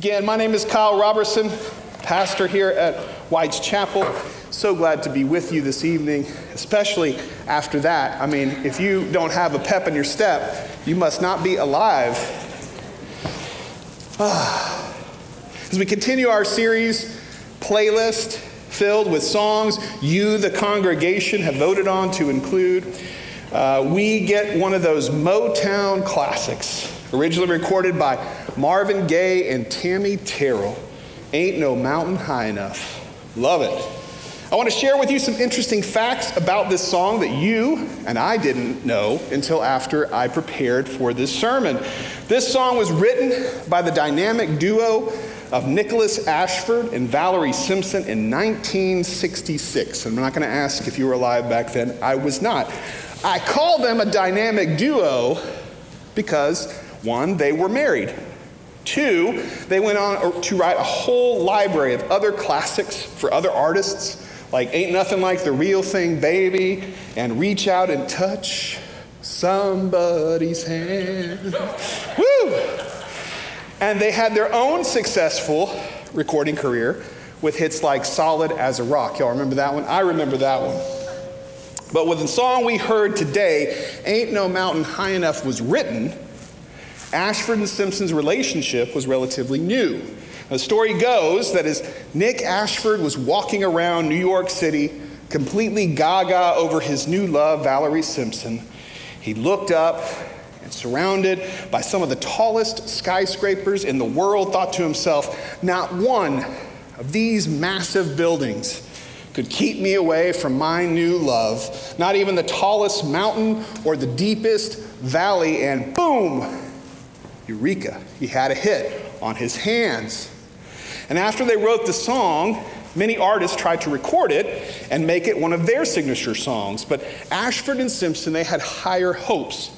Again, my name is Kyle Roberson, pastor here at White's Chapel. So glad to be with you this evening, especially after that. I mean, if you don't have a pep in your step, you must not be alive. As we continue our series, playlist filled with songs you, the congregation, have voted on to include, uh, we get one of those Motown classics, originally recorded by Marvin Gaye and Tammy Terrell. Ain't No Mountain High Enough. Love it. I want to share with you some interesting facts about this song that you and I didn't know until after I prepared for this sermon. This song was written by the dynamic duo of Nickolas Ashford and Valerie Simpson in 1966. I'm not going to ask if you were alive back then. I was not. I call them a dynamic duo because, one, they were married. Two, they went on to write a whole library of other classics for other artists, like Ain't Nothing Like the Real Thing, Baby, and Reach Out and Touch Somebody's Hand. Woo! And they had their own successful recording career with hits like Solid as a Rock. Y'all remember that one? I remember that one. But with the song we heard today, Ain't No Mountain High Enough, was written, Ashford and Simpson's relationship was relatively new. The story goes that as Nick Ashford was walking around New York City, completely gaga over his new love, Valerie Simpson, he looked up and surrounded by some of the tallest skyscrapers in the world, thought to himself, not one of these massive buildings could keep me away from my new love. Not even the tallest mountain or the deepest valley, and boom, Eureka, he had a hit on his hands. And after they wrote the song, many artists tried to record it and make it one of their signature songs. But Ashford and Simpson, they had higher hopes.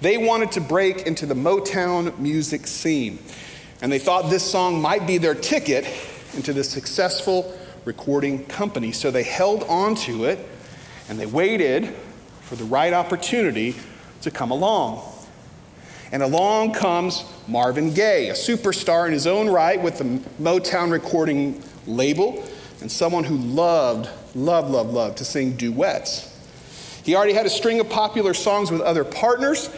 They wanted to break into the Motown music scene. And they thought this song might be their ticket into the successful recording company. So they held on to it and they waited for the right opportunity to come along. And along comes Marvin Gaye, a superstar in his own right with the Motown recording label, and someone who loved, loved, loved, loved to sing duets. He already had a string of popular songs with other partners,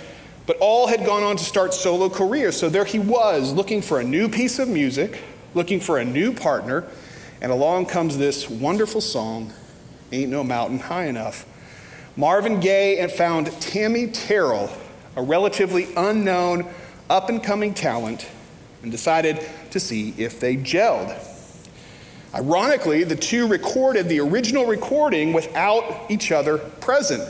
but all had gone on to start solo careers. So there he was, looking for a new piece of music, looking for a new partner, and along comes this wonderful song, Ain't No Mountain High Enough. Marvin Gaye found Tammy Terrell a relatively unknown, up and coming talent, and decided to see if they gelled. Ironically, the two recorded the original recording without each other present.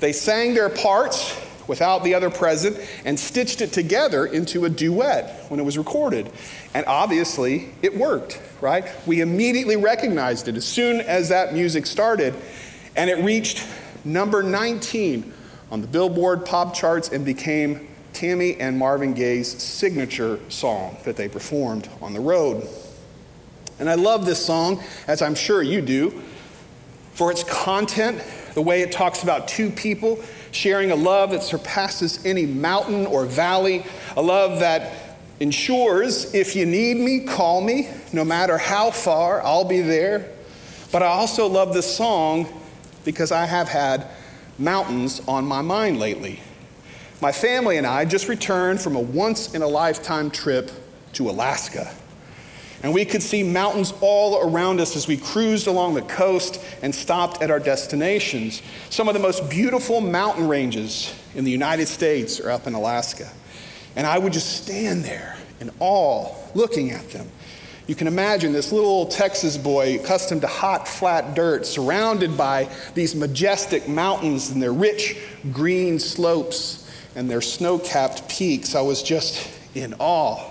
They sang their parts without the other present and stitched it together into a duet when it was recorded. And obviously, it worked, right? We immediately recognized it as soon as that music started, and it reached number 19 on the Billboard pop charts and became Tammy and Marvin Gaye's signature song that they performed on the road. And I love this song, as I'm sure you do, for its content, the way it talks about two people sharing a love that surpasses any mountain or valley, a love that ensures if you need me, call me, no matter how far, I'll be there. But I also love this song because I have had mountains on my mind lately. My family and I just returned from a once in a lifetime trip to Alaska. And we could see mountains all around us as we cruised along the coast and stopped at our destinations. Some of the most beautiful mountain ranges in the United States are up in Alaska. And I would just stand there in awe looking at them you can imagine this little old Texas boy, accustomed to hot, flat dirt, surrounded by these majestic mountains and their rich green slopes and their snow capped peaks. I was just in awe.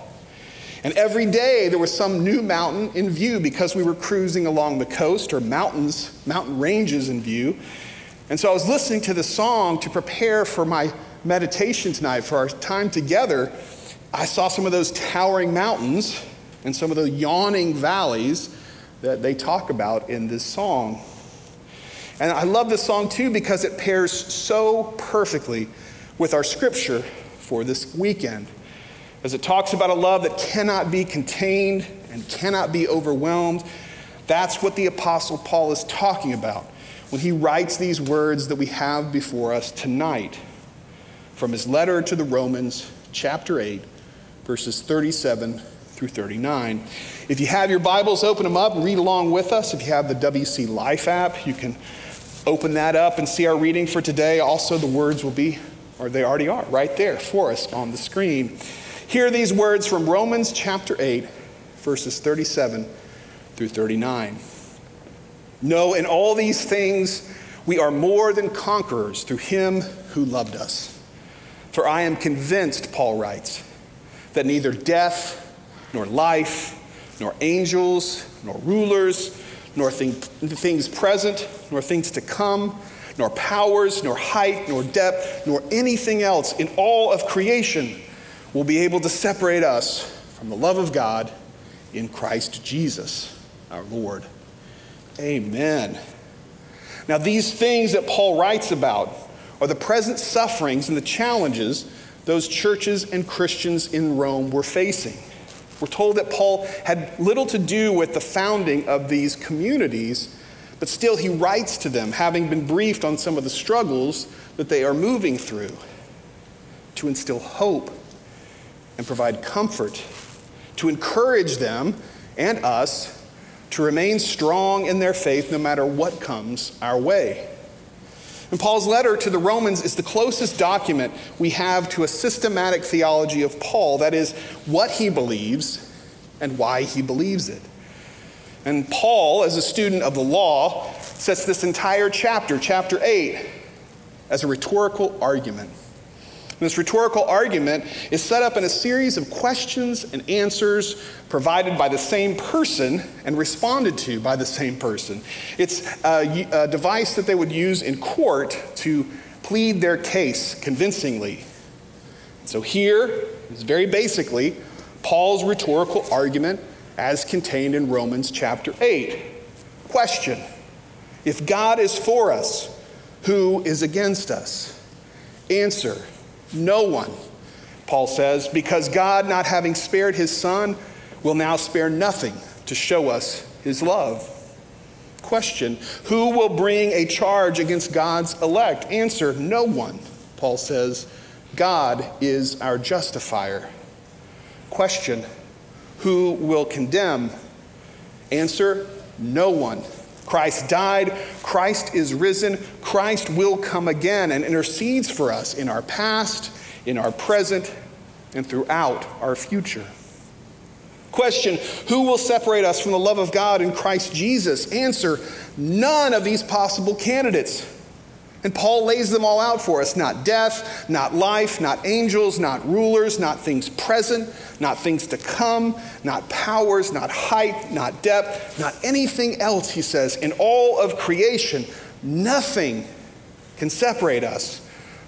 And every day there was some new mountain in view because we were cruising along the coast or mountains, mountain ranges in view. And so I was listening to the song to prepare for my meditation tonight, for our time together. I saw some of those towering mountains and some of the yawning valleys that they talk about in this song. And I love this song too because it pairs so perfectly with our scripture for this weekend. as it talks about a love that cannot be contained and cannot be overwhelmed. That's what the Apostle Paul is talking about when he writes these words that we have before us tonight from his letter to the Romans, chapter 8, verses 37 through 39. If you have your Bibles, open them up, and read along with us. If you have the WC Life app, you can open that up and see our reading for today. Also, the words will be, or they already are, right there for us on the screen. Hear these words from Romans chapter 8, verses 37 through 39. No, in all these things, we are more than conquerors through him who loved us. For I am convinced, Paul writes, that neither death, nor life, nor angels, nor rulers, nor thing, things present, nor things to come, nor powers, nor height, nor depth, nor anything else in all of creation will be able to separate us from the love of God in Christ Jesus, our Lord. Amen. Now, these things that Paul writes about are the present sufferings and the challenges those churches and Christians in Rome were facing. We're told that Paul had little to do with the founding of these communities, but still he writes to them, having been briefed on some of the struggles that they are moving through, to instill hope and provide comfort, to encourage them and us to remain strong in their faith no matter what comes our way. And Paul's letter to the Romans is the closest document we have to a systematic theology of Paul, that is, what he believes and why he believes it. And Paul, as a student of the law, sets this entire chapter, chapter 8, as a rhetorical argument. This rhetorical argument is set up in a series of questions and answers provided by the same person and responded to by the same person. It's a, a device that they would use in court to plead their case convincingly. So here is very basically Paul's rhetorical argument as contained in Romans chapter 8. Question If God is for us, who is against us? Answer no one, Paul says, because God, not having spared his son, will now spare nothing to show us his love. Question Who will bring a charge against God's elect? Answer No one, Paul says. God is our justifier. Question Who will condemn? Answer No one. Christ died, Christ is risen, Christ will come again and intercedes for us in our past, in our present, and throughout our future. Question Who will separate us from the love of God in Christ Jesus? Answer None of these possible candidates. And Paul lays them all out for us not death, not life, not angels, not rulers, not things present, not things to come, not powers, not height, not depth, not anything else, he says. In all of creation, nothing can separate us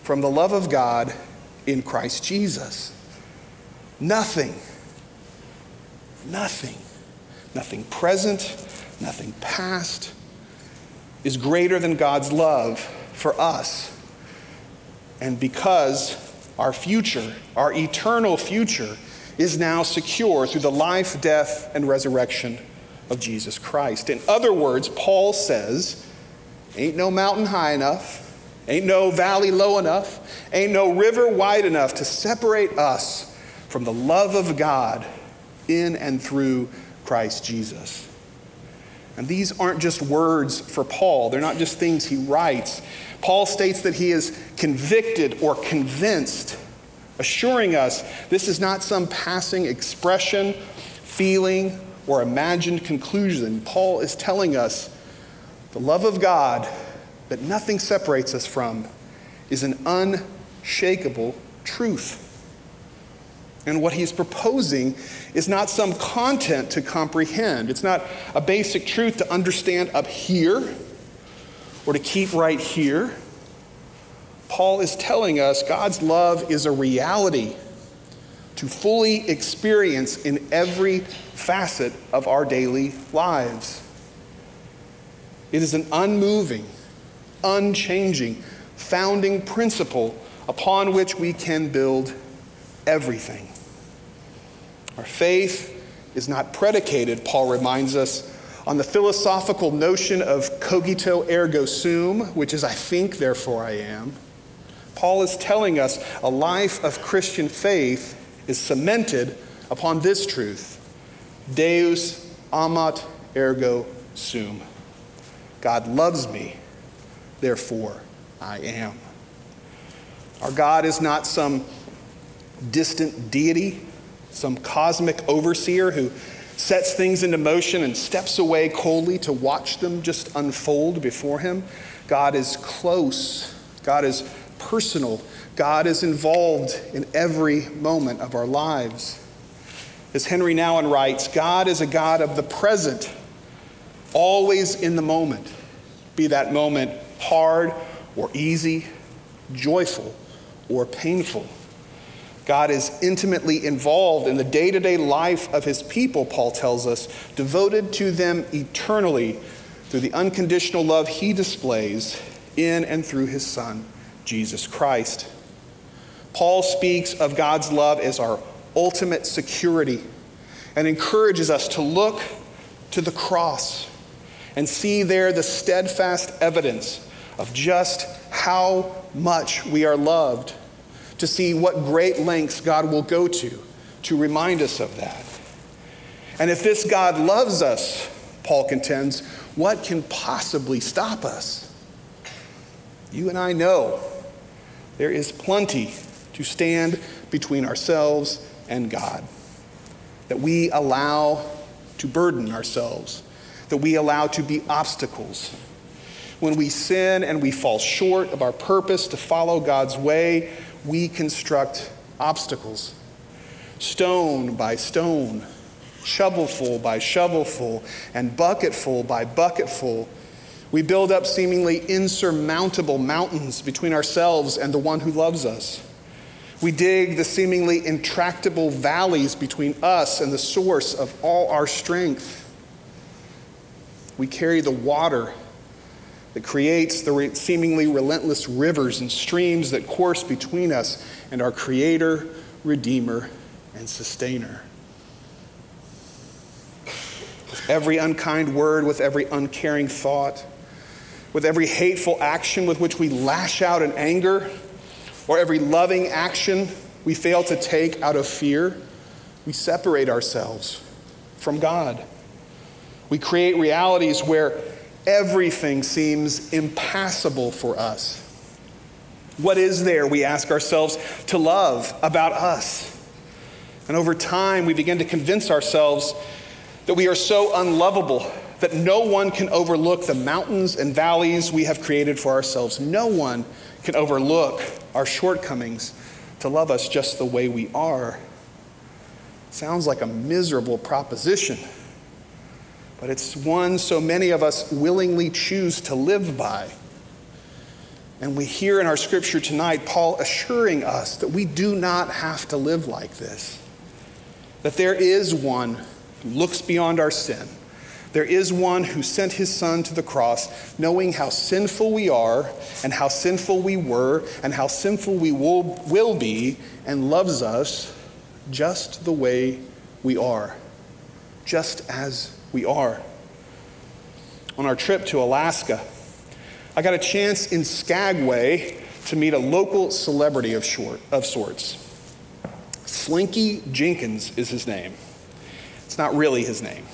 from the love of God in Christ Jesus. Nothing. Nothing. Nothing present, nothing past is greater than God's love for us. And because our future, our eternal future, is now secure through the life, death, and resurrection of Jesus Christ. In other words, Paul says, Ain't no mountain high enough, ain't no valley low enough, ain't no river wide enough to separate us from the love of God in and through Christ Jesus. And these aren't just words for Paul, they're not just things he writes. Paul states that he is convicted or convinced, assuring us this is not some passing expression, feeling, or imagined conclusion. Paul is telling us the love of God that nothing separates us from is an unshakable truth. And what he's proposing is not some content to comprehend. It's not a basic truth to understand up here or to keep right here. Paul is telling us God's love is a reality to fully experience in every facet of our daily lives. It is an unmoving, unchanging, founding principle upon which we can build everything. Our faith is not predicated, Paul reminds us, on the philosophical notion of cogito ergo sum, which is I think, therefore I am. Paul is telling us a life of Christian faith is cemented upon this truth Deus amat ergo sum. God loves me, therefore I am. Our God is not some distant deity, some cosmic overseer who sets things into motion and steps away coldly to watch them just unfold before him. God is close, God is personal, God is involved in every moment of our lives. As Henry Nouwen writes, God is a God of the present, always in the moment, be that moment hard or easy, joyful or painful. God is intimately involved in the day to day life of his people, Paul tells us, devoted to them eternally through the unconditional love he displays in and through his Son, Jesus Christ. Paul speaks of God's love as our ultimate security and encourages us to look to the cross and see there the steadfast evidence of just how much we are loved to see what great lengths God will go to to remind us of that. And if this God loves us, Paul contends, what can possibly stop us? You and I know there is plenty to stand between ourselves and God, that we allow to burden ourselves, that we allow to be obstacles. When we sin and we fall short of our purpose to follow God's way, we construct obstacles. Stone by stone, shovelful by shovelful, and bucketful by bucketful, we build up seemingly insurmountable mountains between ourselves and the one who loves us. We dig the seemingly intractable valleys between us and the source of all our strength. We carry the water that creates the seemingly relentless rivers and streams that course between us and our Creator, Redeemer, and Sustainer. With every unkind word, with every uncaring thought, with every hateful action with which we lash out in anger, or every loving action we fail to take out of fear, we separate ourselves from God. We create realities where everything seems impassable for us. What is there, we ask ourselves, to love about us? And over time, we begin to convince ourselves that we are so unlovable that no one can overlook the mountains and valleys we have created for ourselves. No one can overlook our shortcomings to love us just the way we are. Sounds like a miserable proposition but it's one so many of us willingly choose to live by. And we hear in our scripture tonight Paul assuring us that we do not have to live like this, that there is one who looks beyond our sin. There is one who sent his son to the cross, knowing how sinful we are, and how sinful we were, and how sinful we will, will be, and loves us just the way we are, just as we are. On our trip to Alaska, I got a chance in Skagway to meet a local celebrity of, short, of sorts. Slinky Jenkins is his name. It's not really his name.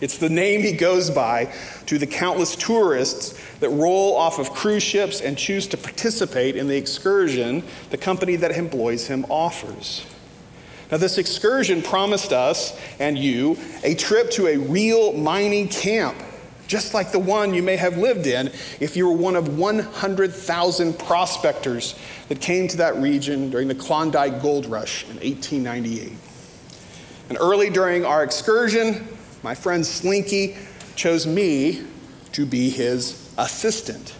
It's the name he goes by to the countless tourists that roll off of cruise ships and choose to participate in the excursion the company that employs him offers. Now, this excursion promised us and you a trip to a real mining camp, just like the one you may have lived in if you were one of 100,000 prospectors that came to that region during the Klondike Gold Rush in 1898. And early during our excursion, my friend Slinky chose me to be his assistant.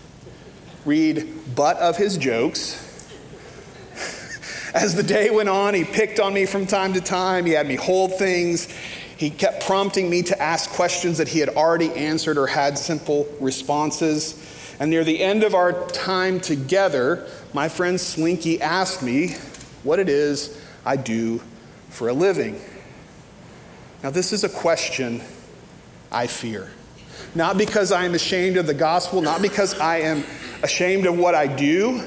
Read butt of his jokes as the day went on, he picked on me from time to time. He had me hold things. He kept prompting me to ask questions that he had already answered or had simple responses. And near the end of our time together, my friend Slinky asked me what it is I do for a living. Now, this is a question I fear. Not because I am ashamed of the gospel, not because I am ashamed of what I do,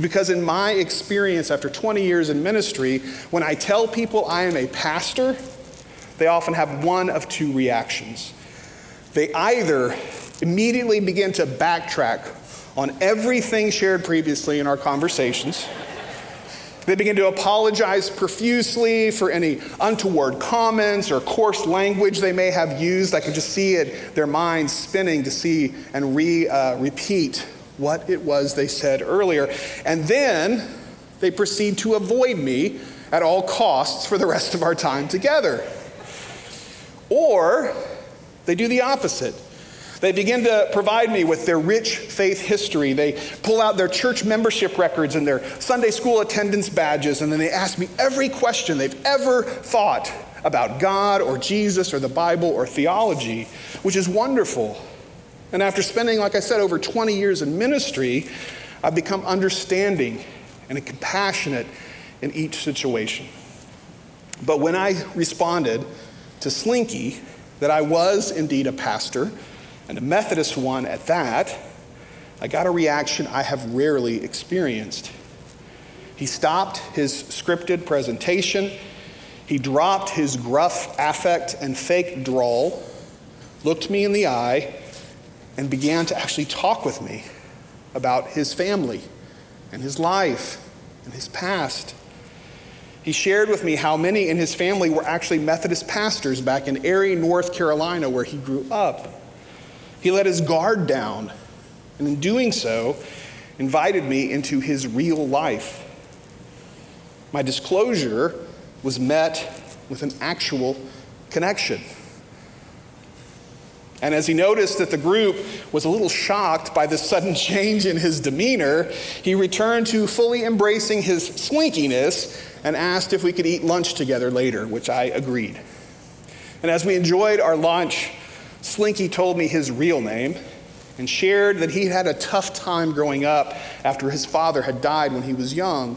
because in my experience after 20 years in ministry, when I tell people I am a pastor, they often have one of two reactions. They either immediately begin to backtrack on everything shared previously in our conversations. They begin to apologize profusely for any untoward comments or coarse language they may have used. I can just see it, their minds spinning to see and re, uh, repeat what it was they said earlier. And then they proceed to avoid me at all costs for the rest of our time together. Or they do the opposite. They begin to provide me with their rich faith history. They pull out their church membership records and their Sunday school attendance badges, and then they ask me every question they've ever thought about God or Jesus or the Bible or theology, which is wonderful. And after spending, like I said, over 20 years in ministry, I've become understanding and compassionate in each situation. But when I responded to Slinky that I was indeed a pastor, and a Methodist one at that, I got a reaction I have rarely experienced. He stopped his scripted presentation. He dropped his gruff affect and fake drawl, looked me in the eye, and began to actually talk with me about his family and his life and his past. He shared with me how many in his family were actually Methodist pastors back in Erie, North Carolina, where he grew up. He let his guard down, and in doing so, invited me into his real life. My disclosure was met with an actual connection. And as he noticed that the group was a little shocked by this sudden change in his demeanor, he returned to fully embracing his slinkiness and asked if we could eat lunch together later, which I agreed. And as we enjoyed our lunch, Slinky told me his real name and shared that he had a tough time growing up after his father had died when he was young.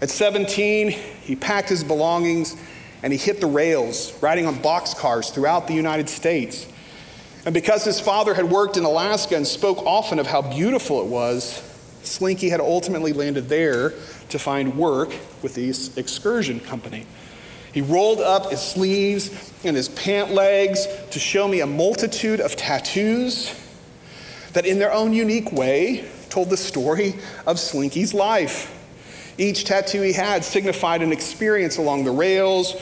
At 17, he packed his belongings and he hit the rails, riding on boxcars throughout the United States. And because his father had worked in Alaska and spoke often of how beautiful it was, Slinky had ultimately landed there to find work with the excursion company. He rolled up his sleeves and his pant legs to show me a multitude of tattoos that, in their own unique way, told the story of Slinky's life. Each tattoo he had signified an experience along the rails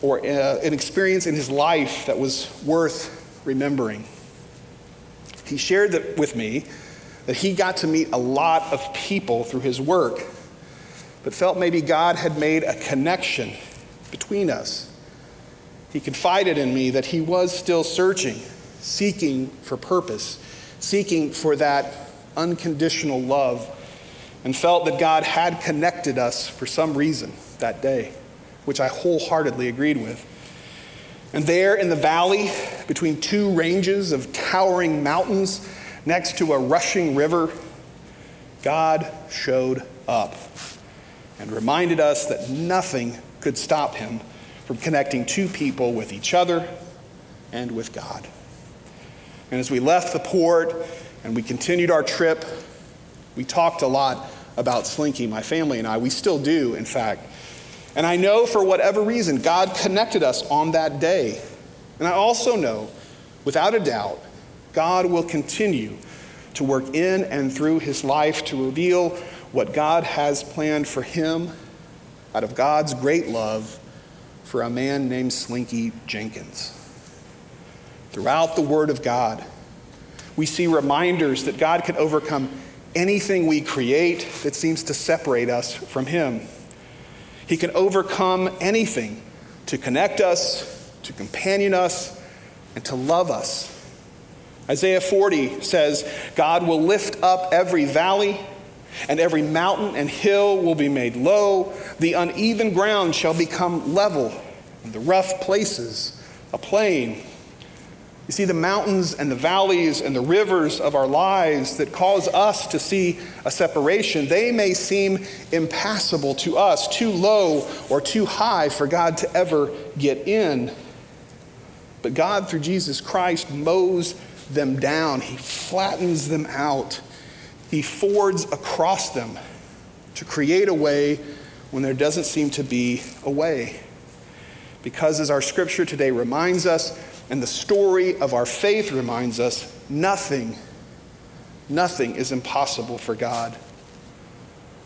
or uh, an experience in his life that was worth remembering. He shared that with me that he got to meet a lot of people through his work, but felt maybe God had made a connection between us. He confided in me that he was still searching, seeking for purpose, seeking for that unconditional love, and felt that God had connected us for some reason that day, which I wholeheartedly agreed with. And there in the valley, between two ranges of towering mountains next to a rushing river, God showed up and reminded us that nothing could stop him from connecting two people with each other and with God. And as we left the port and we continued our trip, we talked a lot about Slinky, my family and I. We still do, in fact. And I know for whatever reason, God connected us on that day. And I also know, without a doubt, God will continue to work in and through his life to reveal what God has planned for him out of God's great love for a man named Slinky Jenkins. Throughout the Word of God, we see reminders that God can overcome anything we create that seems to separate us from Him. He can overcome anything to connect us, to companion us, and to love us. Isaiah 40 says, God will lift up every valley and every mountain and hill will be made low. The uneven ground shall become level, and the rough places a plain. You see, the mountains and the valleys and the rivers of our lives that cause us to see a separation, they may seem impassable to us, too low or too high for God to ever get in. But God, through Jesus Christ, mows them down, He flattens them out, He fords across them to create a way when there doesn't seem to be a way. Because, as our scripture today reminds us, and the story of our faith reminds us, nothing, nothing is impossible for God.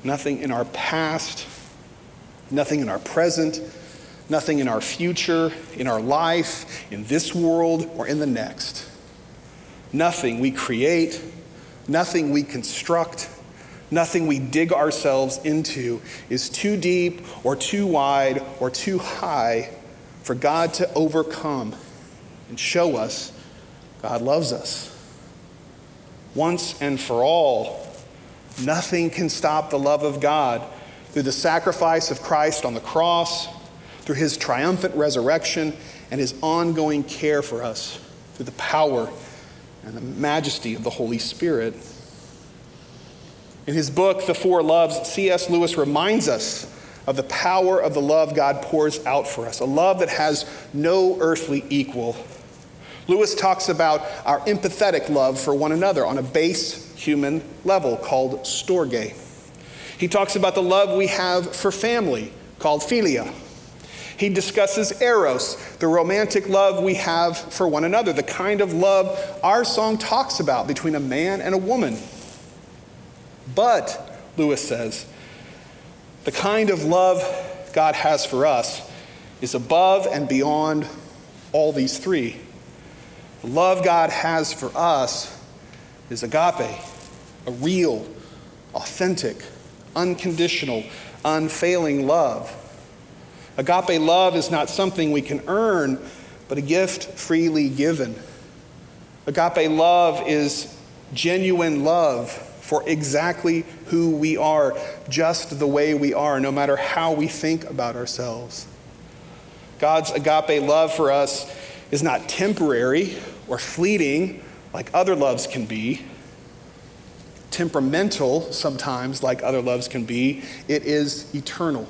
Nothing in our past, nothing in our present, nothing in our future, in our life, in this world, or in the next. Nothing we create, nothing we construct, nothing we dig ourselves into is too deep or too wide or too high for God to overcome and show us God loves us. Once and for all, nothing can stop the love of God through the sacrifice of Christ on the cross, through his triumphant resurrection, and his ongoing care for us through the power and the majesty of the Holy Spirit. In his book, The Four Loves, C.S. Lewis reminds us of the power of the love God pours out for us, a love that has no earthly equal. Lewis talks about our empathetic love for one another on a base human level called storge. He talks about the love we have for family called philia. He discusses eros, the romantic love we have for one another, the kind of love our song talks about between a man and a woman. But, Lewis says, the kind of love God has for us is above and beyond all these three. The love God has for us is agape, a real, authentic, unconditional, unfailing love. Agape love is not something we can earn, but a gift freely given. Agape love is genuine love for exactly who we are, just the way we are, no matter how we think about ourselves. God's agape love for us is not temporary or fleeting like other loves can be, temperamental sometimes like other loves can be. It is eternal.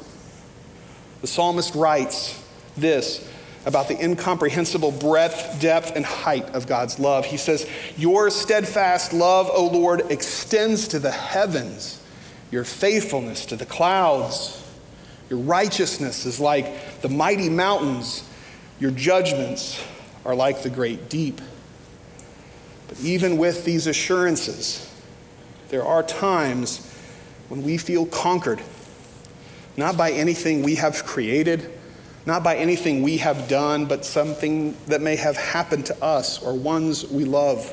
The psalmist writes this about the incomprehensible breadth, depth, and height of God's love. He says, Your steadfast love, O Lord, extends to the heavens, your faithfulness to the clouds. Your righteousness is like the mighty mountains, your judgments are like the great deep. But even with these assurances, there are times when we feel conquered, not by anything we have created not by anything we have done, but something that may have happened to us or ones we love.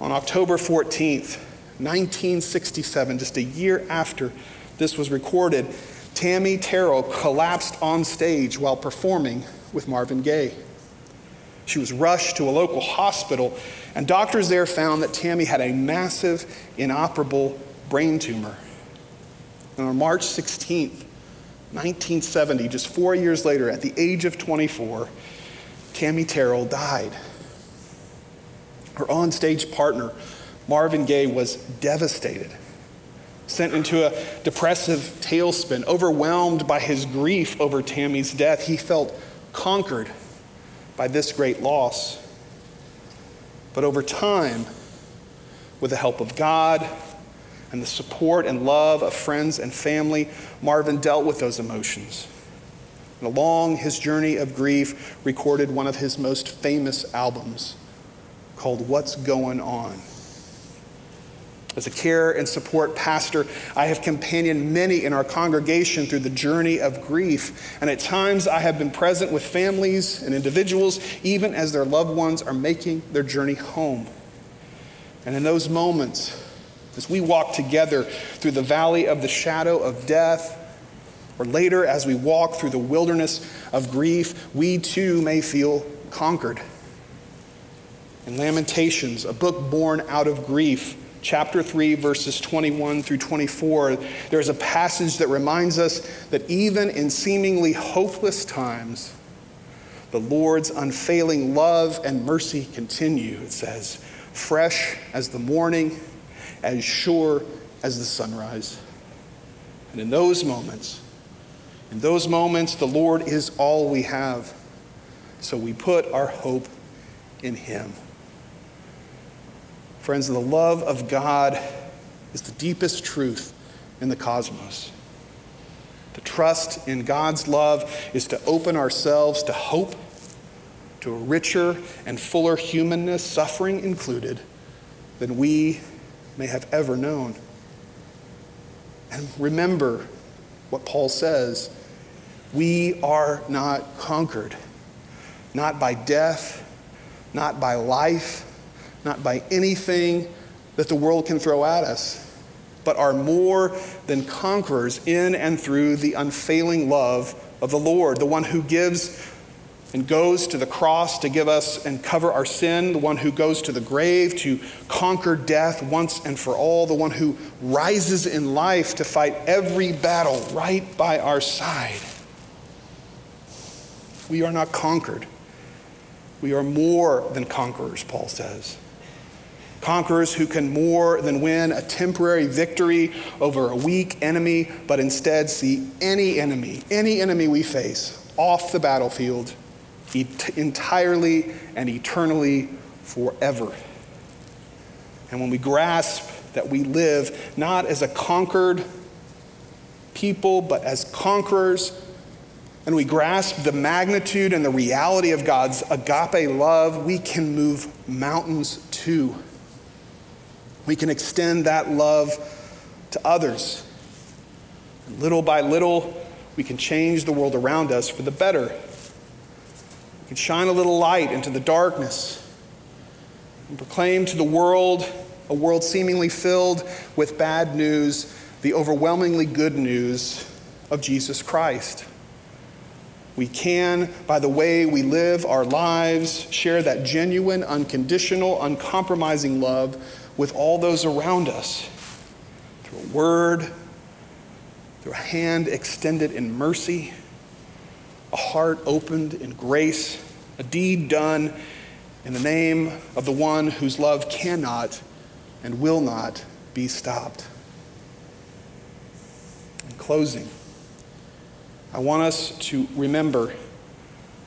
On October 14th, 1967, just a year after this was recorded, Tammy Terrell collapsed on stage while performing with Marvin Gaye. She was rushed to a local hospital, and doctors there found that Tammy had a massive, inoperable brain tumor. And on March 16th, 1970, just four years later, at the age of 24, Tammy Terrell died. Her onstage partner, Marvin Gaye, was devastated, sent into a depressive tailspin, overwhelmed by his grief over Tammy's death. He felt conquered by this great loss. But over time, with the help of God, and the support and love of friends and family, Marvin dealt with those emotions. And along his journey of grief, recorded one of his most famous albums called What's Going On. As a care and support pastor, I have companioned many in our congregation through the journey of grief. And at times, I have been present with families and individuals, even as their loved ones are making their journey home. And in those moments, as we walk together through the valley of the shadow of death, or later as we walk through the wilderness of grief, we too may feel conquered. In Lamentations, a book born out of grief, chapter 3, verses 21 through 24, there's a passage that reminds us that even in seemingly hopeless times, the Lord's unfailing love and mercy continue. It says, fresh as the morning as sure as the sunrise. And in those moments, in those moments, the Lord is all we have. So we put our hope in him. Friends, the love of God is the deepest truth in the cosmos. To trust in God's love is to open ourselves to hope, to a richer and fuller humanness, suffering included, than we may have ever known. And remember what Paul says we are not conquered, not by death, not by life, not by anything that the world can throw at us, but are more than conquerors in and through the unfailing love of the Lord, the one who gives and goes to the cross to give us and cover our sin, the one who goes to the grave to conquer death once and for all, the one who rises in life to fight every battle right by our side. We are not conquered. We are more than conquerors, Paul says. Conquerors who can more than win a temporary victory over a weak enemy, but instead see any enemy, any enemy we face, off the battlefield entirely and eternally forever. And when we grasp that we live not as a conquered people, but as conquerors, and we grasp the magnitude and the reality of God's agape love, we can move mountains too. We can extend that love to others. Little by little, we can change the world around us for the better. We can shine a little light into the darkness and proclaim to the world, a world seemingly filled with bad news, the overwhelmingly good news of Jesus Christ. We can, by the way we live our lives, share that genuine, unconditional, uncompromising love with all those around us through a word, through a hand extended in mercy a heart opened in grace, a deed done in the name of the one whose love cannot and will not be stopped. In closing, I want us to remember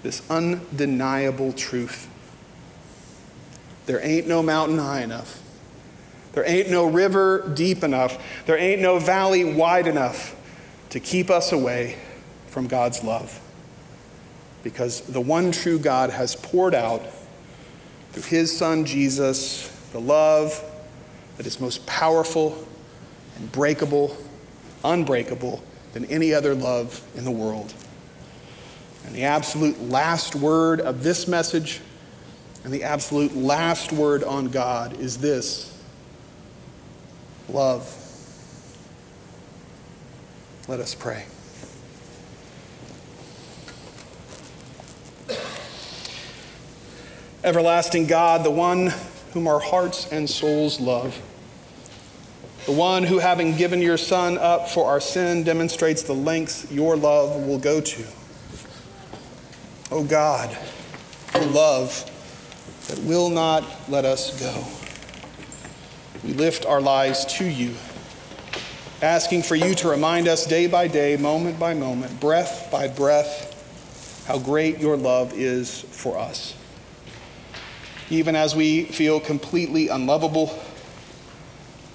this undeniable truth. There ain't no mountain high enough. There ain't no river deep enough. There ain't no valley wide enough to keep us away from God's love because the one true God has poured out through his son Jesus the love that is most powerful and breakable, unbreakable than any other love in the world. And the absolute last word of this message and the absolute last word on God is this love. Let us pray. Everlasting God, the one whom our hearts and souls love, the one who, having given your Son up for our sin, demonstrates the lengths your love will go to. Oh God, O love that will not let us go. We lift our lives to you, asking for you to remind us day by day, moment by moment, breath by breath, how great your love is for us even as we feel completely unlovable,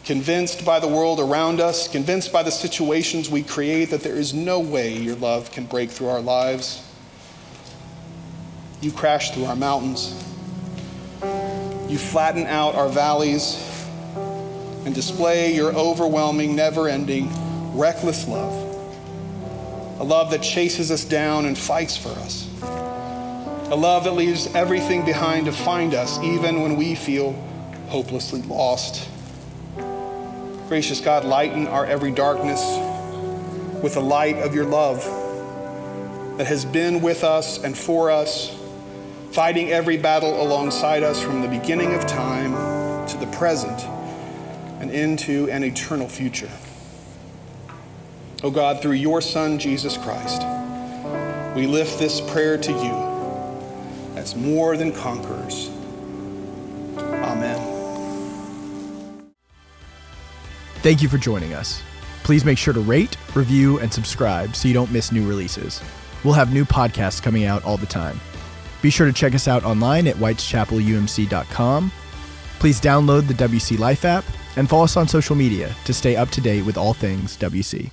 convinced by the world around us, convinced by the situations we create that there is no way your love can break through our lives. You crash through our mountains. You flatten out our valleys and display your overwhelming, never ending, reckless love. A love that chases us down and fights for us a love that leaves everything behind to find us, even when we feel hopelessly lost. Gracious God, lighten our every darkness with the light of your love that has been with us and for us, fighting every battle alongside us from the beginning of time to the present and into an eternal future. Oh God, through your Son, Jesus Christ, we lift this prayer to you as more than conquerors. Amen. Thank you for joining us. Please make sure to rate, review, and subscribe so you don't miss new releases. We'll have new podcasts coming out all the time. Be sure to check us out online at whiteschapelumc.com. Please download the WC Life app and follow us on social media to stay up to date with all things WC.